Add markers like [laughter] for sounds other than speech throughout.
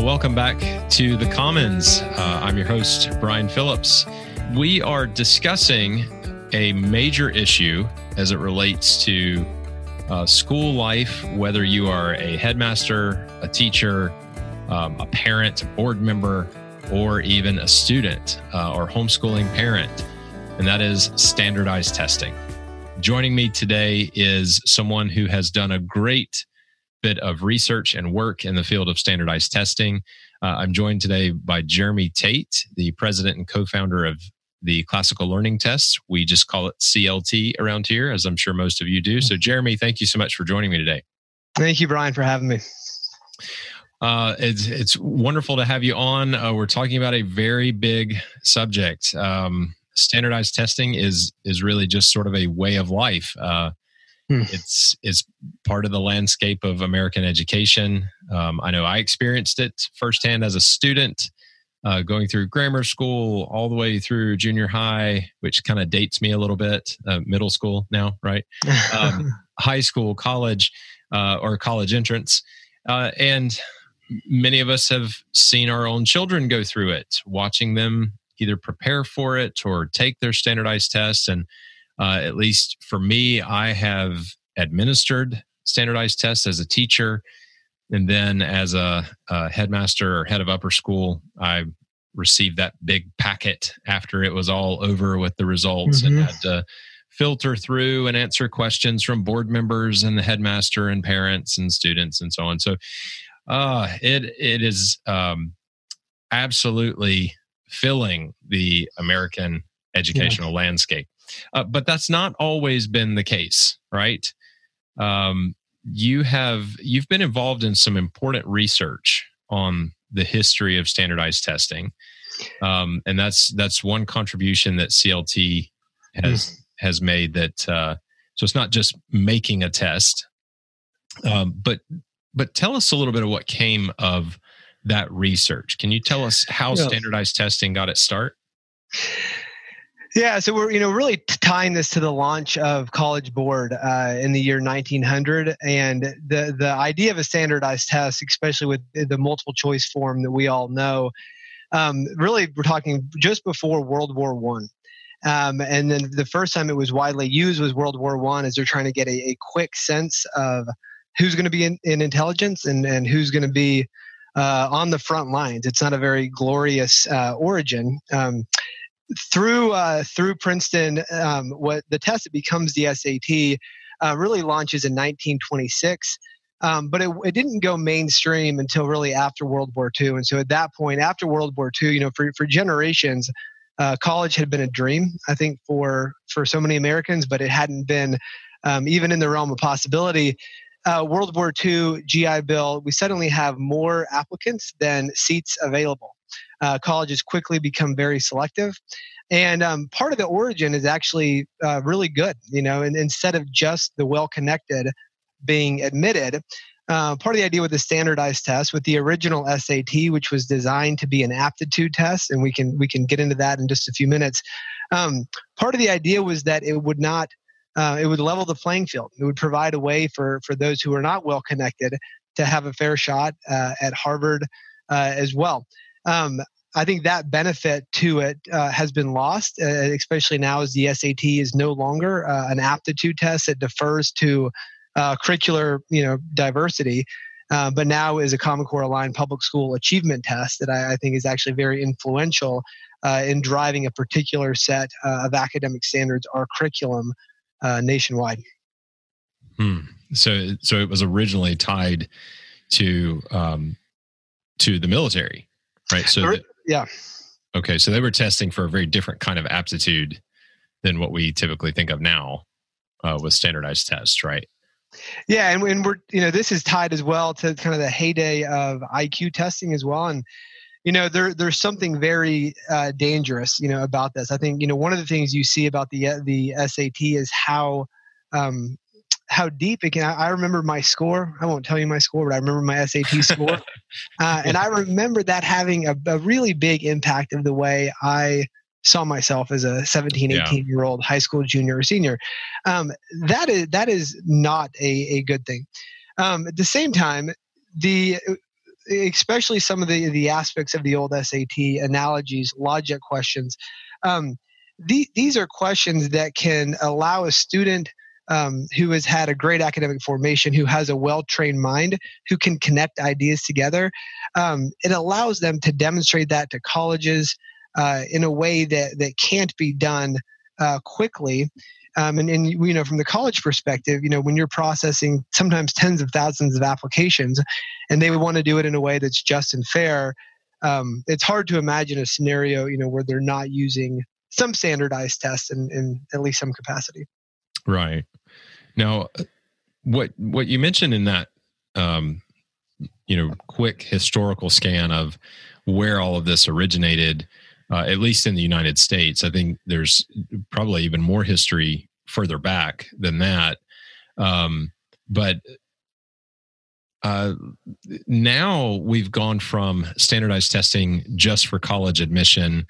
Well, welcome back to the Commons. Uh, I'm your host, Brian Phillips. We are discussing a major issue as it relates to uh, school life, whether you are a headmaster, a teacher, um, a parent, a board member, or even a student uh, or homeschooling parent, and that is standardized testing. Joining me today is someone who has done a great bit of research and work in the field of standardized testing. Uh, I'm joined today by Jeremy Tate, the president and co founder of the Classical Learning Test. We just call it CLT around here, as I'm sure most of you do. So, Jeremy, thank you so much for joining me today. Thank you, Brian, for having me. Uh, it's it's wonderful to have you on. Uh, we're talking about a very big subject. Um, standardized testing is is really just sort of a way of life. Uh, Hmm. It's it's part of the landscape of American education. Um, I know I experienced it firsthand as a student, uh, going through grammar school all the way through junior high, which kind of dates me a little bit. Uh, middle school now, right? Um, [laughs] high school, college, uh, or college entrance, uh, and many of us have seen our own children go through it, watching them either prepare for it or take their standardized tests and uh, at least for me, I have administered standardized tests as a teacher. And then as a, a headmaster or head of upper school, I received that big packet after it was all over with the results mm-hmm. and had to filter through and answer questions from board members and the headmaster and parents and students and so on. So uh, it it is um, absolutely filling the American educational yeah. landscape. Uh, but that's not always been the case, right? Um, you have you've been involved in some important research on the history of standardized testing, um, and that's that's one contribution that CLT has mm. has made. That uh, so it's not just making a test, um, but but tell us a little bit of what came of that research. Can you tell us how yeah. standardized testing got its start? Yeah, so we're you know really tying this to the launch of College Board uh, in the year 1900, and the the idea of a standardized test, especially with the multiple choice form that we all know, um, really we're talking just before World War One. Um, and then the first time it was widely used was World War One, as they're trying to get a, a quick sense of who's going to be in, in, intelligence and, and who's going to be uh, on the front lines. It's not a very glorious uh, origin. Um, through uh, through Princeton, um, what the test that becomes the SAT uh, really launches in 1926. Um, but it, it, didn't go mainstream until really after World War II. And so at that point, after World War II, you know, for, for generations, uh, college had been a dream, I think, for for so many Americans, but it hadn't been um, even in the realm of possibility. Uh, World War II GI Bill, we suddenly have more applicants than seats available uh, colleges quickly become very selective. And um, part of the origin is actually uh, really good, you know, and instead of just the well connected being admitted, uh, part of the idea with the standardized test, with the original SAT, which was designed to be an aptitude test, and we can we can get into that in just a few minutes. Um, part of the idea was that it would not uh, it would level the playing field. It would provide a way for for those who are not well connected to have a fair shot uh, at Harvard uh, as well. Um, I think that benefit to it uh, has been lost, uh, especially now as the SAT is no longer uh, an aptitude test that defers to uh, curricular, you know, diversity. uh, but now is a Common Core aligned public school achievement test that I, I think is actually very influential uh, in driving a particular set of academic standards or curriculum nationwide. Hmm. So, so it was originally tied to um, to the military, right? So, the, yeah. Okay, so they were testing for a very different kind of aptitude than what we typically think of now uh, with standardized tests, right? Yeah, and, and we're you know this is tied as well to kind of the heyday of IQ testing as well, and you know there there's something very uh, dangerous you know about this. I think you know one of the things you see about the the SAT is how um, how deep it can. I remember my score. I won't tell you my score, but I remember my SAT [laughs] score, uh, and I remember that having a, a, really big impact of the way I saw myself as a 17 18 yeah. year old high school junior or senior um, that is that is not a, a good thing um, at the same time the especially some of the the aspects of the old sat analogies logic questions um, the, these are questions that can allow a student um, who has had a great academic formation, who has a well trained mind, who can connect ideas together. Um, it allows them to demonstrate that to colleges, uh, in a way that that can't be done uh, quickly. Um, and, and you know, from the college perspective, you know, when you're processing sometimes tens of thousands of applications, and they want to do it in a way that's just and fair, um, it's hard to imagine a scenario, you know, where they're not using some standardized tests in, in at least some capacity. Right. Now, what what you mentioned in that, um, you know, quick historical scan of where all of this originated uh, at least in the United States. I think there's probably even more history further back than that. Um, but uh, now we've gone from standardized testing just for college admission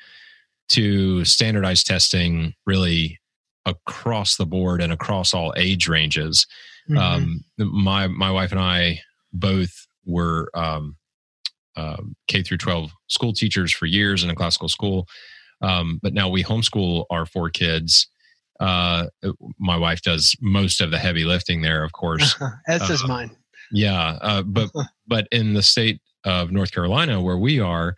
to standardized testing really across the board and across all age ranges. Mm-hmm. Um, my my wife and I both were um, um, K through 12 school teachers for years in a classical school. Um, but now we homeschool our four kids. Uh, my wife does most of the heavy lifting there, of course. [laughs] As does uh, mine. Yeah, uh, but [laughs] but in the state of North Carolina, where we are,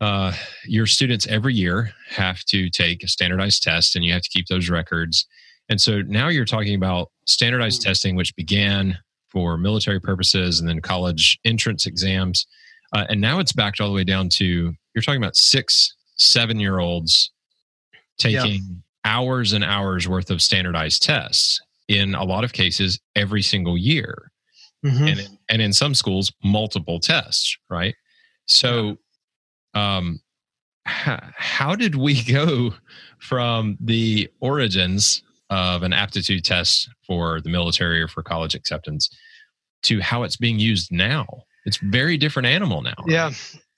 uh, your students every year have to take a standardized test, and you have to keep those records. And so now you're talking about standardized mm-hmm. testing, which began for military purposes, and then college entrance exams uh, and now it's backed all the way down to you're talking about six, seven year olds taking yeah. hours and hours worth of standardized tests in a lot of cases every single year. Mm-hmm. And, and in some schools, multiple tests, right? So, um, how, how did we [laughs] go from the origins of an aptitude test for the military or for college acceptance to how it's being used now? it's very different animal now. Right? Yeah.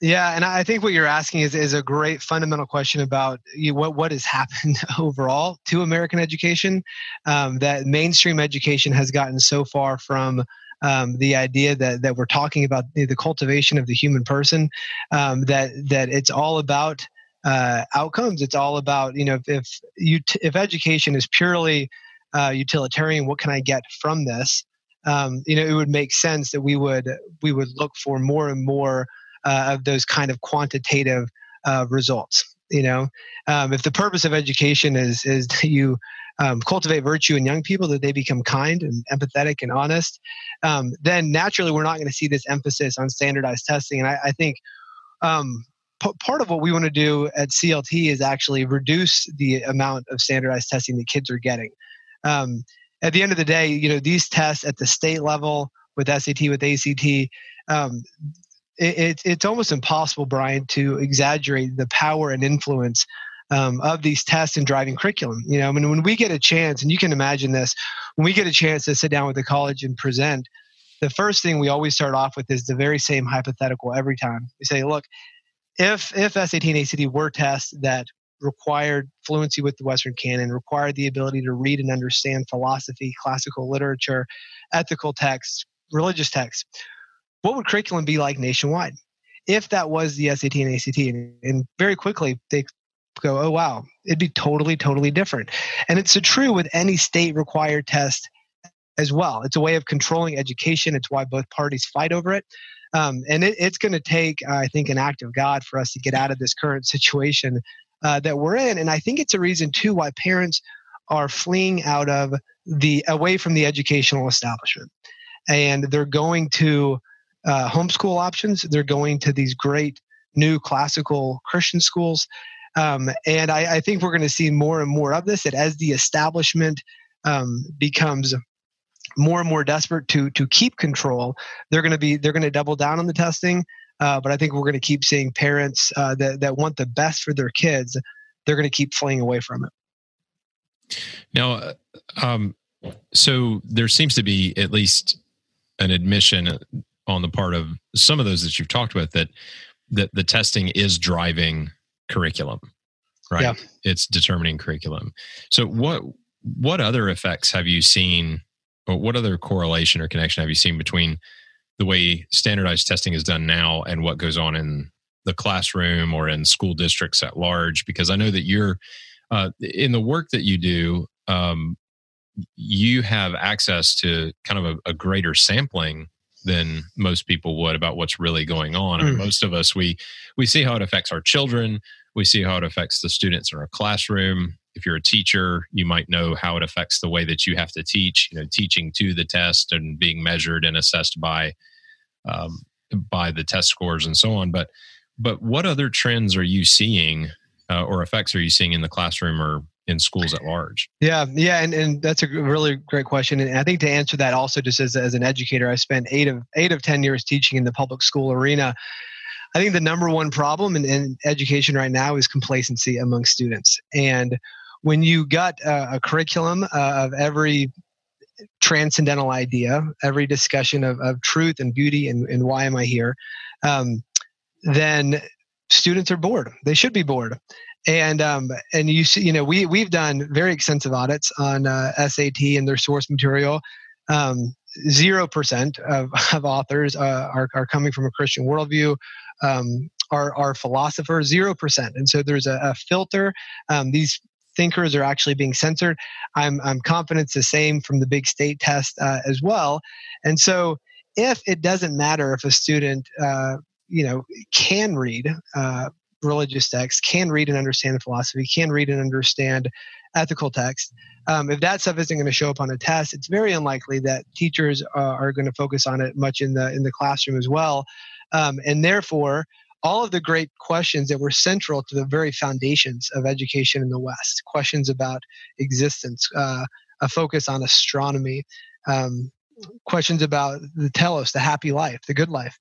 Yeah, and I think what you're asking is, is a great fundamental question about what what has [laughs] happened overall to American education. Um, that mainstream education has gotten so far from um, the idea that that we're talking about the, cultivation of the human person, um, that that it's all about uh, outcomes. It's all about you know if if, you t- if education is purely uh, utilitarian, what can I get from this? um, you know, it would make sense that we would we would look for more and more uh, of those kind of quantitative uh, results. You know, um, if the purpose of education is is [laughs] you um, cultivate virtue in young people, that they become kind and empathetic and honest, um, then naturally we're not going to see this emphasis on standardized testing. And I, I think um, p- part of what we want to do at CLT is actually reduce the amount of standardized testing that kids are getting. Um, at the end of the day, you know, these tests at the state level with SAT, with ACT, um, it, it, it's almost impossible, Brian, to exaggerate the power and influence um, of these tests and driving curriculum. You know, I mean, when we get a chance, and you can imagine this, when we get a chance to sit down with the college and present, the first thing we always start off with is the very same hypothetical every time. We say, look, if if SAT and ACT were tests that required fluency with the Western canon, required the ability to read and understand philosophy, classical literature, ethical texts, religious texts. What would curriculum be like nationwide? If that was the SAT and ACT, and, and very quickly they go, oh, wow, it'd be totally, totally different. And it's true with any state required test as well. It's a way of controlling education. It's why both parties fight over it. Um, and it, it's going to take, uh, I think, an act of God for us to get out of this current situation uh, that we're in. And I think it's a reason too why parents are fleeing out of the away from the educational establishment, and they're going to uh, homeschool options. They're going to these great new classical Christian schools. Um, and I, I, think we're going to see more and more of this. That as the establishment um, becomes more and more desperate to to keep control, they're going to be they're going to double down on the testing. Uh, but I think we're going to keep seeing parents uh, that that want the best for their kids. They're going to keep fleeing away from it. Now, uh, um, so there seems to be at least an admission on the part of some of those that you've talked with that that the testing is driving curriculum, right? Yeah. It's determining curriculum. So what what other effects have you seen but what other correlation or connection have you seen between the way standardized testing is done now and what goes on in the classroom or in school districts at large? Because I know that you're uh, in the work that you do, um, you have access to kind of a, a, greater sampling than most people would about what's really going on. I mean, mm. most of us we we see how it affects our children, we see how it affects the students in our classroom, if you're a teacher, you might know how it affects the way that you have to teach. You know, teaching to the test and being measured and assessed by um, by the test scores and so on. But but what other trends are you seeing uh, or effects are you seeing in the classroom or in schools at large? Yeah, yeah, and, and that's a really great question. And I think to answer that also, just as, as an educator, I spent eight of eight of ten years teaching in the public school arena. I think the number one problem in, in education right now is complacency among students. And when you got a, a curriculum uh, of every transcendental idea, every discussion of, of truth and beauty and, and why am I here, um, then students are bored. They should be bored. And um, and you see, you know, we we've done very extensive audits on uh, SAT and their source material. Um, zero percent of, [laughs] of authors uh, are are coming from a Christian worldview. Um, are philosophers zero percent and so there's a, a filter um, these thinkers are actually being censored. I'm, I'm confident it's the same from the big state test uh, as well. And so, if it doesn't matter if a student, uh, you know, can read uh, religious texts, can read and understand philosophy, can read and understand ethical text, um, if that stuff isn't going to show up on a test, it's very unlikely that teachers uh, are going to focus on it much in the in the classroom as well. Um, and therefore, all of the great questions that were central to the very foundations of education in the West questions about existence, uh, a focus on astronomy, um, questions about the telos, the happy life, the good life.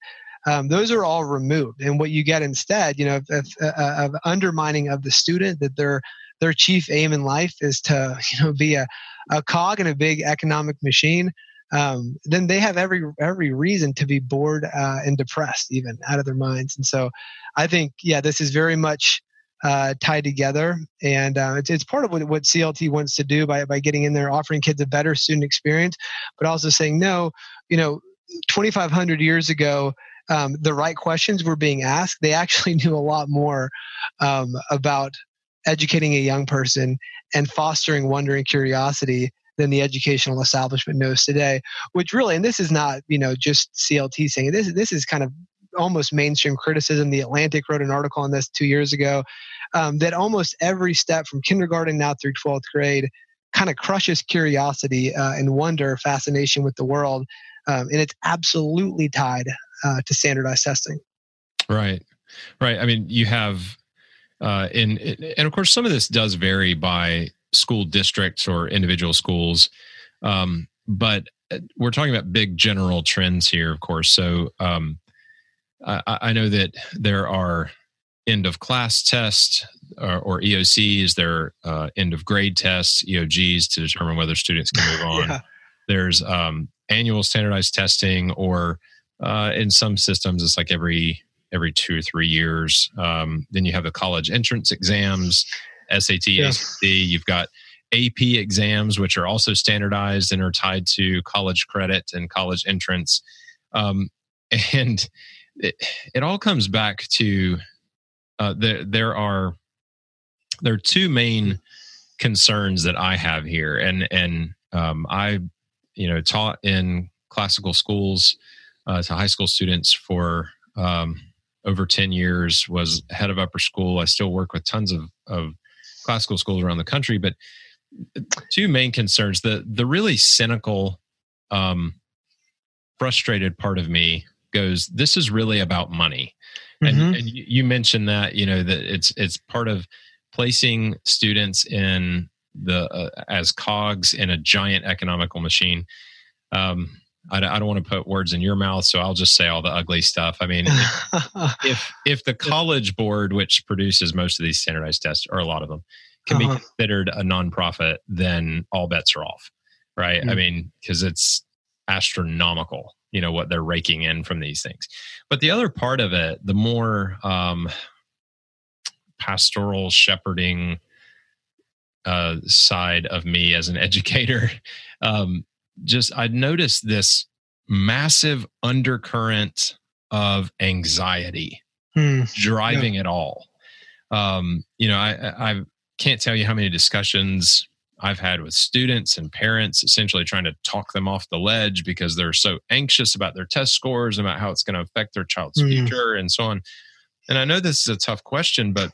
Um, those are all removed, and what you get instead, you know, of, of, uh, of undermining of the student that their their chief aim in life is to [laughs] you know be a, a cog in a big economic machine um, then they have every every reason to be bored uh, and depressed, even out of their minds. And so, I think, yeah, this is very much uh, tied together, and uh, it's, it's part of what, what CLT wants to do by by getting in there, offering kids a better student experience, but also saying no. You know, 2,500 years ago. Um, the right questions were being asked. They actually [laughs] knew a lot more um, about educating a young person and fostering wonder and curiosity than the educational establishment knows today. Which really, and this is not you know just CLT saying this. This is kind of almost mainstream criticism. The Atlantic wrote an article on this two years ago um, that almost every step from kindergarten now through 12th grade kind of crushes curiosity uh, and wonder, fascination with the world. Um, and it's absolutely tied uh, to standardized testing. Right. Right. I mean, you have, uh, in, and of course, some of this does vary by school districts or individual schools. Um, but uh, we're talking about big general trends here, of course. So um, I, I, know that there are end of class tests or, or EOCs, there are uh, end of grade tests, EOGs to determine whether students can move [laughs] on. yeah. There's um, annual standardized testing, or uh, in some systems, it's like every every two or three years. Um, then you have the college entrance exams SAT, yeah. ACT. You've got AP exams, which are also standardized and are tied to college credit and college entrance. Um, [laughs] and it, it, all comes back to uh, there. There are there are two main concerns that I have here, and and um, I you know, taught in classical schools uh, to high school students for um, over 10 years, was head of upper school. I still work with tons of, of classical schools around the country, but two main concerns. The the really cynical um frustrated part of me goes this is really about money. And, mm-hmm. and you mentioned that you know that it's it's part of placing students in the uh, as cogs in a giant economical machine. Um I, I don't want to put words in your mouth, so I'll just say all the ugly stuff. I mean, [laughs] if if the college board, which produces most of these standardized tests, or a lot of them, can uh-huh. be considered a nonprofit, then all bets are off, right? Mm-hmm. I mean, because it's astronomical, you know, what they're raking in from these things. But the other part of it, the more um, pastoral shepherding uh, side of me as an [laughs] educator, um, just I noticed this massive undercurrent of anxiety hmm. driving yeah. it all. Um, you know, I, I've can't tell you how many discussions I've had with students and parents, essentially trying to talk them off the ledge because they're so anxious about their test scores, about how it's going to affect their child's mm. future, and so on. And I know this is a tough question, but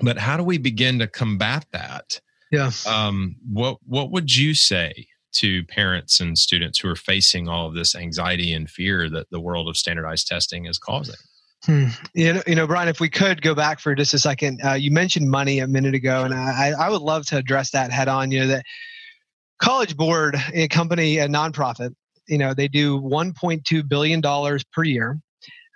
but how do we begin to combat that? Yeah. Um, what what would you say to parents and students who are facing all of this anxiety and fear that the world of standardized testing is causing? Hmm. You know, you know, Brian, if we could go back for just a second, uh, you mentioned money a minute ago, and I, I would love to address that head on. You know, that College Board, a company, a nonprofit, you know, they do 1.2 billion dollars per year.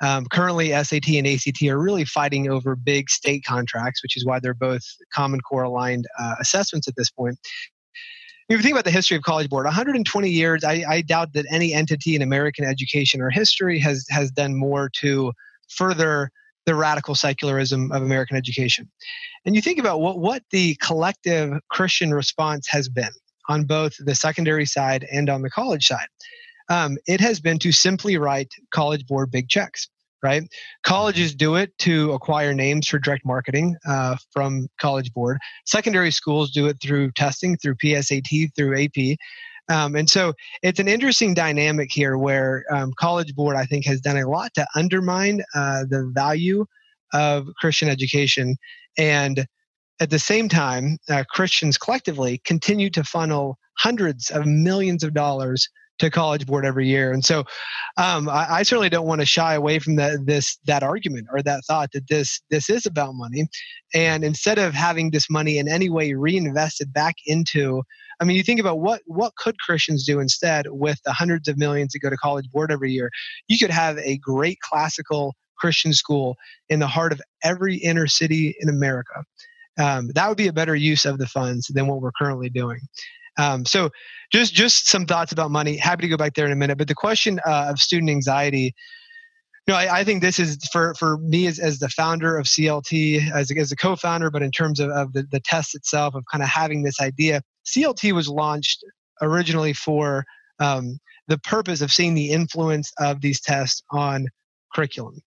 Um, currently, SAT and ACT are really fighting over big state contracts, which is why they're both Common Core aligned uh, assessments at this point. If you think about the history of College Board, 120 years, I, I doubt that any entity in American education or history has has done more to further the radical secularism of American education. And you think about what, what the collective Christian response has been on both the secondary side and on the college side. Um, it has been to simply write College Board big checks, right? Colleges do it to acquire names for direct marketing uh, from College Board. Secondary schools do it through testing, through PSAT, through AP. Um, and so it's an interesting dynamic here where um, College Board, I think, has done a lot to undermine uh, the value of Christian education. And at the same time, uh, Christians collectively continue to funnel hundreds of millions of dollars to College Board every year. And so um, I, I, certainly don't want to shy away from that this that argument or that thought that this this is about money. And instead of having this money in any way reinvested back into I mean, you think about what what could Christians do instead with the hundreds of millions that go to College Board every year? You could have a great classical Christian school in the heart of every inner city in America. Um, that would be a better use of the funds than what we're currently doing. Um, so, just just some thoughts about money. Happy to go back there in a minute. But the question uh, of student anxiety. Know, I, I, think this is for, for me as, as the founder of CLT, as, as a co-founder, but in terms of, of the, the test itself, of kind of having this idea, CLT was launched originally for um, the purpose of seeing the influence of these tests on curriculum.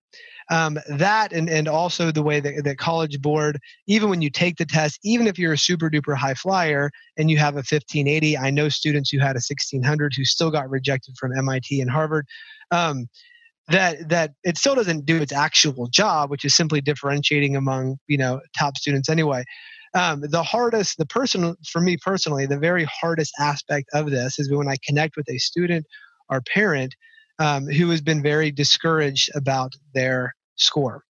Um, that and, and also the way that, that College Board, even when you take the test, even if you're a super duper high flyer and you have a 1580, I know students who had a 1600 who still got rejected from MIT and Harvard. Um, that that it still doesn't do its actual job, which is simply differentiating among you know top students anyway. Um, the hardest, the person for me personally, the very hardest aspect of this is when I connect with a student or parent um, who has been very discouraged about their score.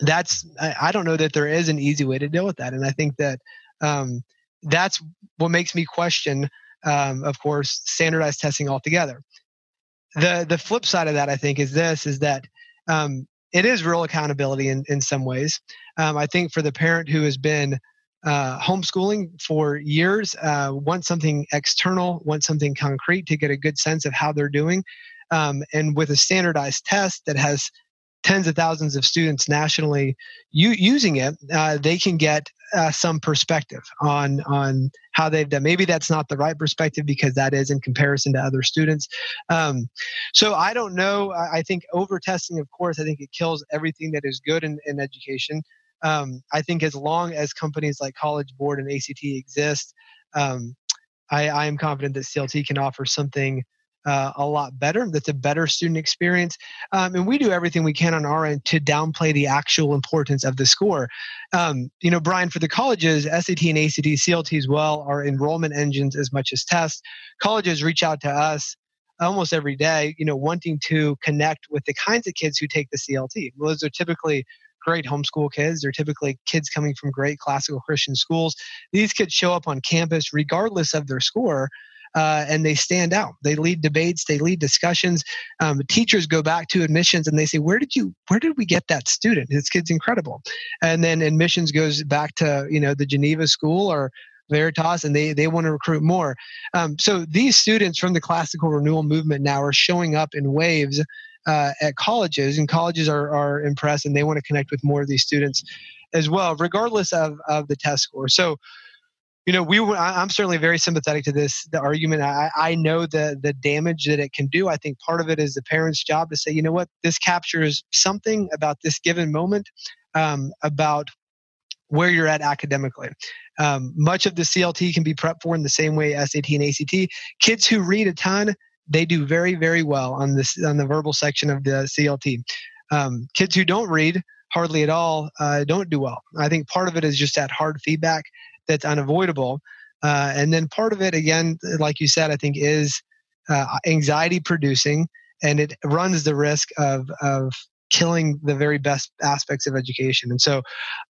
That's I, don't know that there is an easy way to deal with that, and I think that um, that's what makes me question, um, of course, standardized testing altogether. The the flip side of that, I think, is this: is that um, it is real accountability in, in some ways. Um, I think for the parent who has been uh, homeschooling for years, uh, want something external, want something concrete to get a good sense of how they're doing. Um, and with a standardized test that has tens of thousands of students nationally u- using it, uh, they can get uh, some perspective on on how they've done. Maybe that's not the right perspective because that is in comparison to other students. Um, so I don't know. I think over testing, of course, I think it kills everything that is good in, in education um, I think as long as companies like College Board and ACT exist, um, I, I am confident that CLT can offer something uh, a lot better. That's a better student experience. Um, and we do everything we can on our end to downplay the actual importance of the score. Um, you know, Brian, for the colleges, SAT and ACT, CLT as well are enrollment engines as much as tests. Colleges reach out to us almost every day, you know, wanting to connect with the kinds of kids who take the CLT. Well, those are typically great homeschool kids. They're typically kids coming from great classical Christian schools. These kids show up on campus regardless of their score uh, and they stand out. They lead debates, they lead discussions. Um, teachers go back to admissions and they say, "Where did you? Where did we get that student? This kid's incredible." And then admissions goes back to you know the Geneva School or Veritas, and they they want to recruit more. Um, so these students from the classical renewal movement now are showing up in waves. Uh, at colleges, and colleges are, are impressed and they want to connect with more of these students as well, regardless of, of the test score. So, you know, we I'm certainly very sympathetic to this the argument. I, I know the the damage that it can do. I think part of it is the parents' job to say, you know what, this captures something about this given moment, um, about where you're at academically. Um, much of the CLT can be prepped for in the same way SAT and ACT. Kids who read a ton, they do very very well on this on the verbal section of the CLT. Um, kids who don't read hardly at all uh, don't do well. I think part of it is just that hard feedback that's unavoidable. Uh, and then part of it, again, like you said, I think is uh, anxiety producing, and it runs the risk of of killing the very best aspects of education. And so,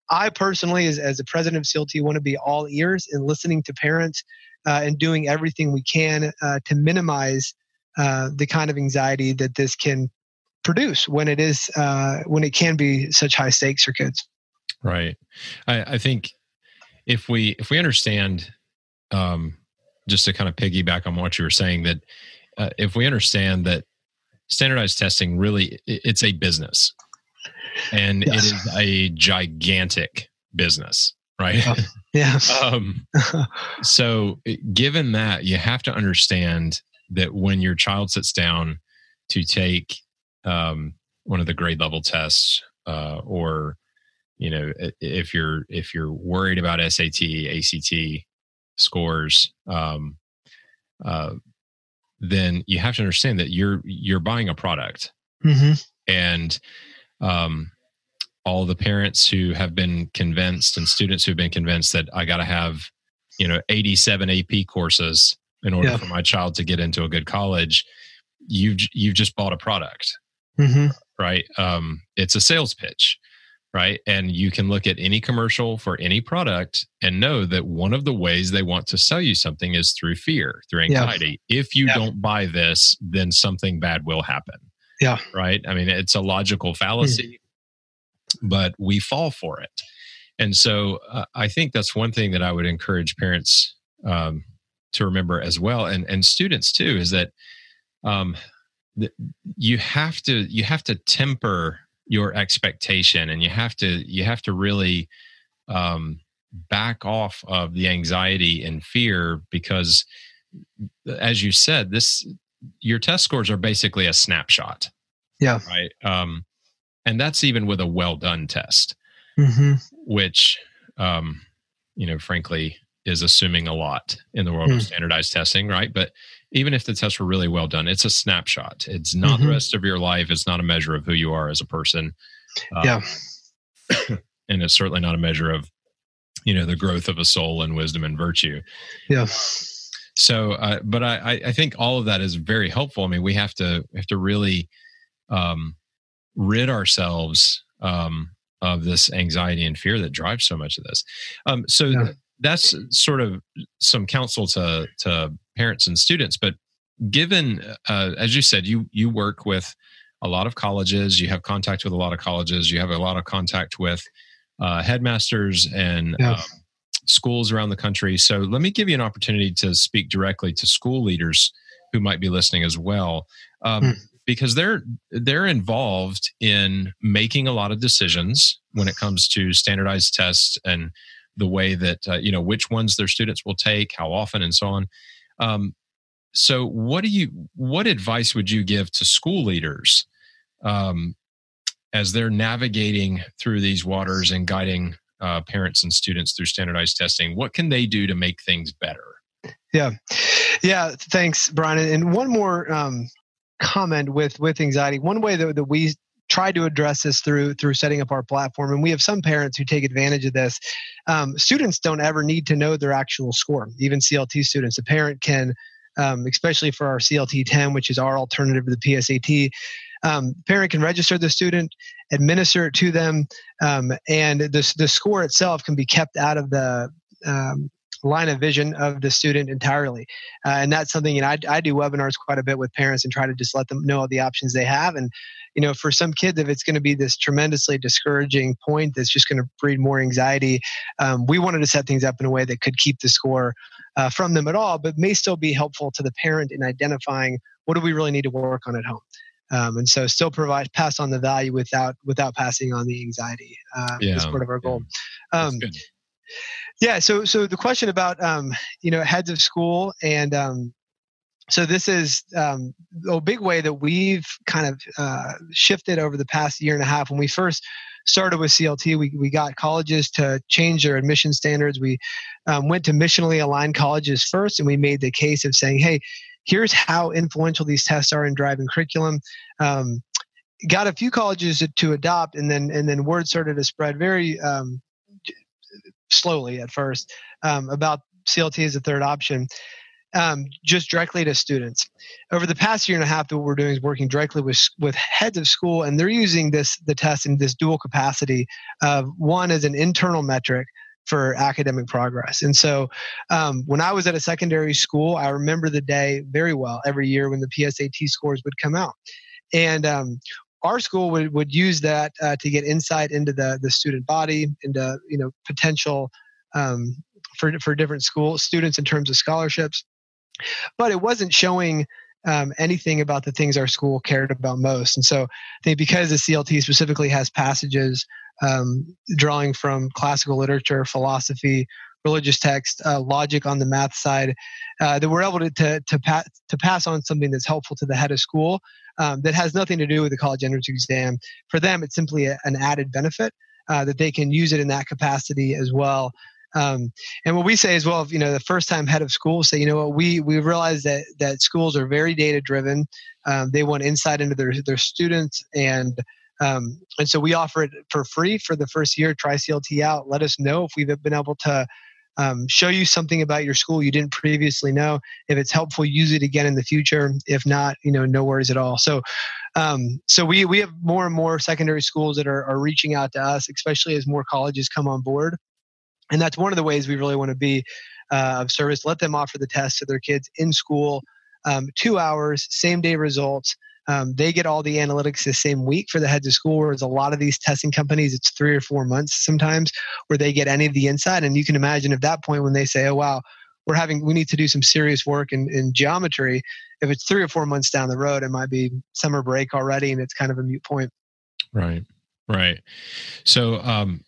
I personally, as, as the president of CLT, want to be all ears and listening to parents uh, and doing everything we can uh, to minimize uh, the kind of anxiety that this can produce when it is uh, when it can be such high stakes for kids. Right. I, I think if we if we understand um, just to kind of piggyback on what you were saying that uh, if we understand that standardized testing really it's a business and yes. it is a gigantic business right yeah, yeah. [laughs] um, so given that you have to understand that when your child sits down to take um, one of the grade level tests uh, or you know if you're if you're worried about SAT ACT scores um, uh, then you have to understand that you're you're buying a product mm-hmm. and um, all the parents who have been convinced and students who've been convinced that I got to have you know 87 AP courses in order yeah. for my child to get into a good college you've you've just bought a product mm-hmm. right um, it's a sales pitch right? And you can look at any commercial for any product and know that one of the ways they want to sell you something is through fear, through anxiety. Yeah. If you yeah. don't buy this, then something bad will happen. Yeah. Right? I mean, it's a logical fallacy, mm. but we fall for it. And so uh, I think that's one thing that I would encourage parents um, to remember as well and and students too is that um, you have to you have to temper your expectation and you have to you have to really um, back off of the anxiety and fear because as you said this your test scores are basically a snapshot yeah right um, and that's even with a well done test mm-hmm. which um, you know frankly is assuming a lot in the world mm. of standardized testing right but even if the tests were really well done, it's a snapshot. It's not mm-hmm. the rest of your life. It's not a measure of who you are as a person. Um, yeah. [coughs] and it's certainly not a measure of, you know, the growth of a soul and wisdom and virtue. Yeah. So, uh, but I, I think all of that is very helpful. I mean, we have to have to really um, rid ourselves um, of this anxiety and fear that drives so much of this. Um, so yeah. that's sort of some counsel to to parents and students. But given, uh, as you said, you you work with a lot of colleges, you have contact with a lot of colleges, you have a lot of contact with uh, headmasters and yeah. um, schools around the country. So let me give you an opportunity to speak directly to school leaders who might be listening as well. Um, hmm. Because they're they're involved in making a lot of decisions when it comes to standardized tests and the way that uh, you know which ones their students will take, how often, and so on. Um, so, what do you? What advice would you give to school leaders um, as they're navigating through these waters and guiding uh, parents and students through standardized testing? What can they do to make things better? Yeah, yeah. Thanks, Brian. And one more um, comment with with anxiety. One way that, that we try to address this through through setting up our platform, and we have some parents who take advantage of this. Um, students don't ever need to know their actual score. Even CLT students, a parent can, um, especially for our CLT 10, which is our alternative to the PSAT. Um, parent can register the student, administer it to them, um, and the the score itself can be kept out of the um, line of vision of the student entirely. Uh, and that's something, you know, I, I do webinars quite a bit with parents and try to just let them know all the options they have. And, you know, for some kids, if it's going to be this tremendously discouraging point that's just going to breed more anxiety, um, we wanted to set things up in a way that could keep the score uh, from them at all, but may still be helpful to the parent in identifying what do we really need to work on at home. Um, and so still provide pass on the value without without passing on the anxiety uh, yeah, is part of our goal. Yeah. Um, yeah. So so the question about um, you know heads of school and um, so this is um, a big way that we've kind of uh, shifted over the past year and a half. When we first started with CLT, we, we got colleges to change their admission standards. We um, went to missionally aligned colleges first, and we made the case of saying, hey, here's how influential these tests are in driving curriculum. Um, got a few colleges to adopt, and then and then word started to spread very um, slowly at first um, about CLT as a third option, um, just directly to students. Over the past year and a half, what we're doing is working directly with with heads of school, and they're using this the test in this dual capacity. Of one as an internal metric for academic progress. And so um, when I was at a secondary school, I remember the day very well every year when the PSAT scores would come out. And um, our school would, would use that uh, to get insight into the, the student body, into you know potential um, for for different school students in terms of scholarships, but it wasn't showing um, anything about the things our school cared about most. And so I think because the CLT specifically has passages um, drawing from classical literature, philosophy, religious text, uh, logic on the math side, uh, that we're able to to to, pa- to pass on something that's helpful to the head of school um, that has nothing to do with the college entrance exam. For them, it's simply a, an added benefit uh, that they can use it in that capacity as well. Um, and what we say as well, you know, the first time head of school say, you know what, we we realize that that schools are very data driven. Um, they want insight into their their students and um, and so we offer it for free for the first year. Try CLT out. Let us know if we've been able to um, show you something about your school you didn't previously know. If it's helpful, use it again in the future. If not, you know, no worries at all. So, um, so we we have more and more secondary schools that are, are reaching out to us, especially as more colleges come on board. And that's one of the ways we really want to be uh, of service. Let them offer the test to their kids in school, um, two hours, same day results. Um, they get all the analytics the same week for the heads of school, whereas a lot of these testing companies, it's three or four months sometimes where they get any of the insight. And you can imagine at that point when they say, oh, wow, we're having, we need to do some serious work in, in geometry. If it's three or four months down the road, it might be summer break already and it's kind of a mute point. Right. Right. So, um,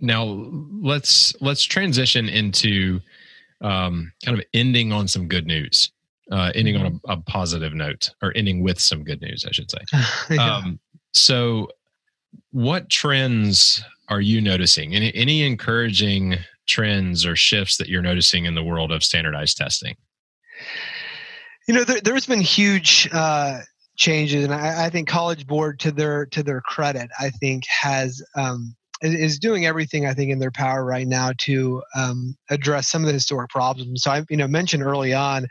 now let's let's transition into um, kind of ending on some good news uh, ending on mm-hmm. a, a, positive note or ending with some good news, I should say. [laughs] yeah. um, so, what trends are you noticing? Any, any encouraging trends or shifts that you're noticing in the world of standardized testing? You know, there, has been huge uh, changes, and I, I, think College Board, to their to their credit, I think has um, is doing everything I think in their power right now to um, address some of the historic problems. So I, you know, mentioned early on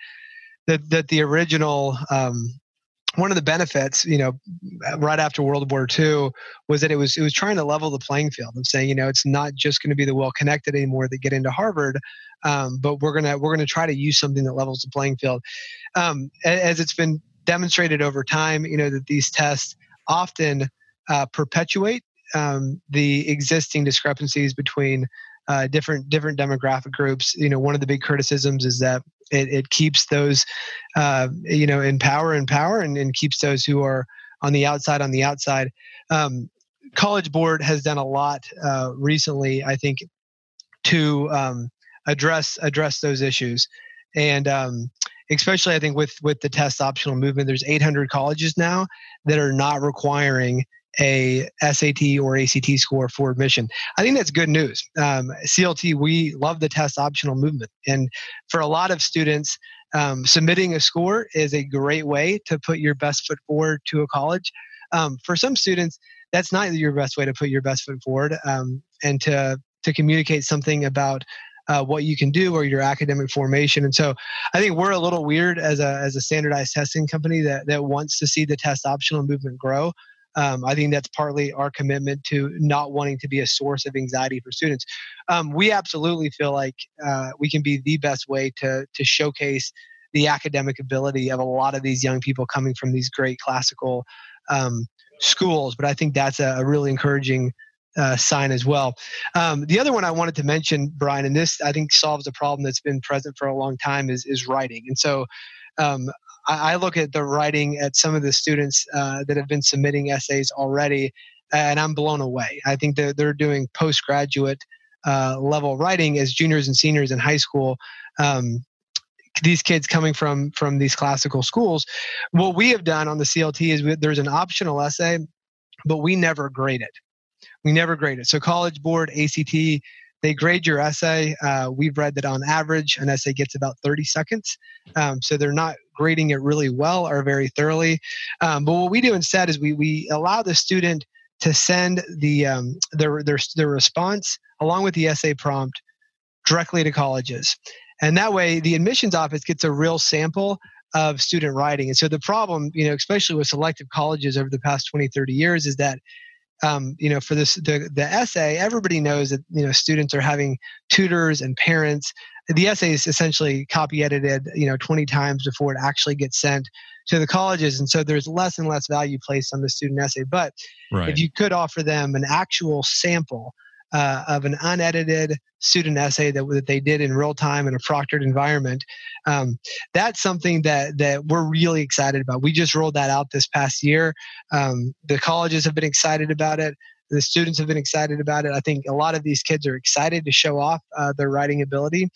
that that the original um, one of the benefits, you know, right after World War II, was that it was it was trying to level the playing field of saying, you know, it's not just going to be the well connected anymore that get into Harvard, um, but we're gonna we're gonna try to use something that levels the playing field. Um, as it's been demonstrated over time, you know, that these tests often uh, perpetuate um, the existing discrepancies between uh, different different demographic groups. You know, one of the big criticisms is that it, it keeps those, uh, you know, in power and power, and, and, keeps those who are on the outside on the outside. Um, College Board has done a lot uh, recently, I think, to um, address address those issues, and um, especially I think with with the test optional movement, there's 800 colleges now that are not requiring a SAT or ACT score for admission. I think that's good news. Um, CLT, we love the test optional movement. And for a lot of students, um, submitting a score is a great way to put your best foot forward to a college. Um, for some students, that's not your best way to put your best foot forward um, and to, to communicate something about uh, what you can do or your academic formation. And so I think we're a little weird as a, as a standardized testing company that, that wants to see the test optional movement grow. Um, I think that's partly our commitment to not wanting to be a source of anxiety for students. Um, we absolutely feel like uh, we can be the best way to to showcase the academic ability of a lot of these young people coming from these great classical um, schools. But I think that's a, a really encouraging uh, sign as well. Um, the other one I wanted to mention, Brian, and this I think solves a problem that's been present for a long time is is writing. And so um, I, I, look at the writing at some of the students uh, that have been submitting essays already, and I'm blown away. I think that they're doing postgraduate uh, level writing as juniors and seniors in high school. Um, these kids coming from from these classical schools, what we have done on the CLT is we, there's an optional essay, but we never grade it. We never grade it. So College Board, ACT, they grade your essay. Uh, we've read that on average, an essay gets about 30 seconds. Um, so they're not grading it really well or very thoroughly. Um, but what we do instead is we, we allow the student to send the um, their, their, their response along with the essay prompt directly to colleges. And that way, the admissions office gets a real sample of student writing. And so the problem, you know, especially with selective colleges over the past 20, 30 years, is that um, you know, for this the the essay, everybody knows that you know students are having tutors and parents. The essay is essentially copy edited, you know, 20 times before it actually gets sent to the colleges, and so there's less and less value placed on the student essay. But right. if you could offer them an actual sample uh, of an unedited student essay that, that they did in real time in a proctored environment. Um, that's something that that we're really excited about. We just rolled that out this past year. Um, the colleges have been excited about it. The students have been excited about it. I think a lot of these kids are excited to show off uh, their writing ability.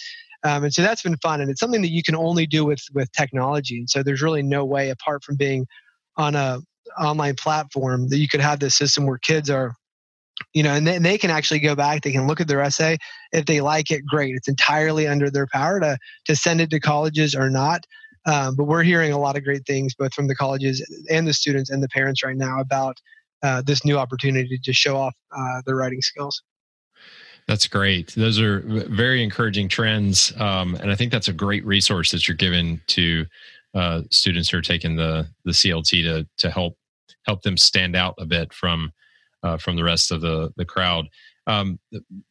Um, and so that's been fun, and it's something that you can only do with with technology. And so there's really no way, apart from being on a online platform, that you could have this system where kids are you know, and then they can actually go back. They can look at their essay. If they like it, great. It's entirely under their power to to send it to colleges or not. Um, but we're hearing a lot of great things, both from the colleges and the students and the parents right now about uh, this new opportunity to show off uh, their writing skills. That's great. Those are very encouraging trends, um, and I think that's a great resource that you're giving to uh, students who are taking the the CLT to to help help them stand out a bit from uh, from the rest of the the crowd. Um,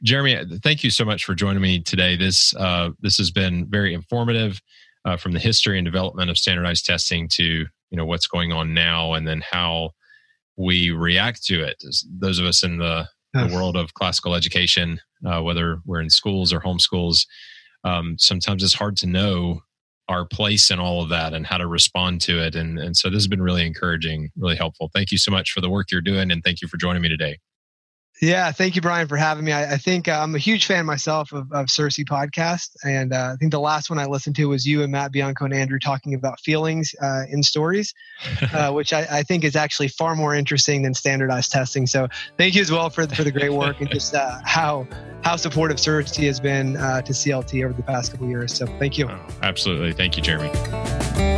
Jeremy, thank you so much for joining me today. This uh, this has been very informative uh, from the history and development of standardized testing to you know what's going on now, and then how we react to it. Those of us in the, the world of classical education, uh, whether we're in schools or homeschools, um, sometimes it's hard to know our place in all of that and how to respond to it. And, and so this has been really encouraging, really helpful. Thank you so much for the work you're doing. And thank you for joining me today. Yeah, thank you, Brian, for having me. I, I think uh, I'm a huge fan myself of, of CiRCE podcast, and uh, I think the last one I listened to was you and Matt Bianco and Andrew talking about feelings uh, in stories, [laughs] uh, which I, I, think is actually far more interesting than standardized testing. So, thank you as well for for the great work and just uh, how how supportive CiRCE has been uh, to CLT over the past couple years. So, thank you. Oh, absolutely, thank you, Jeremy.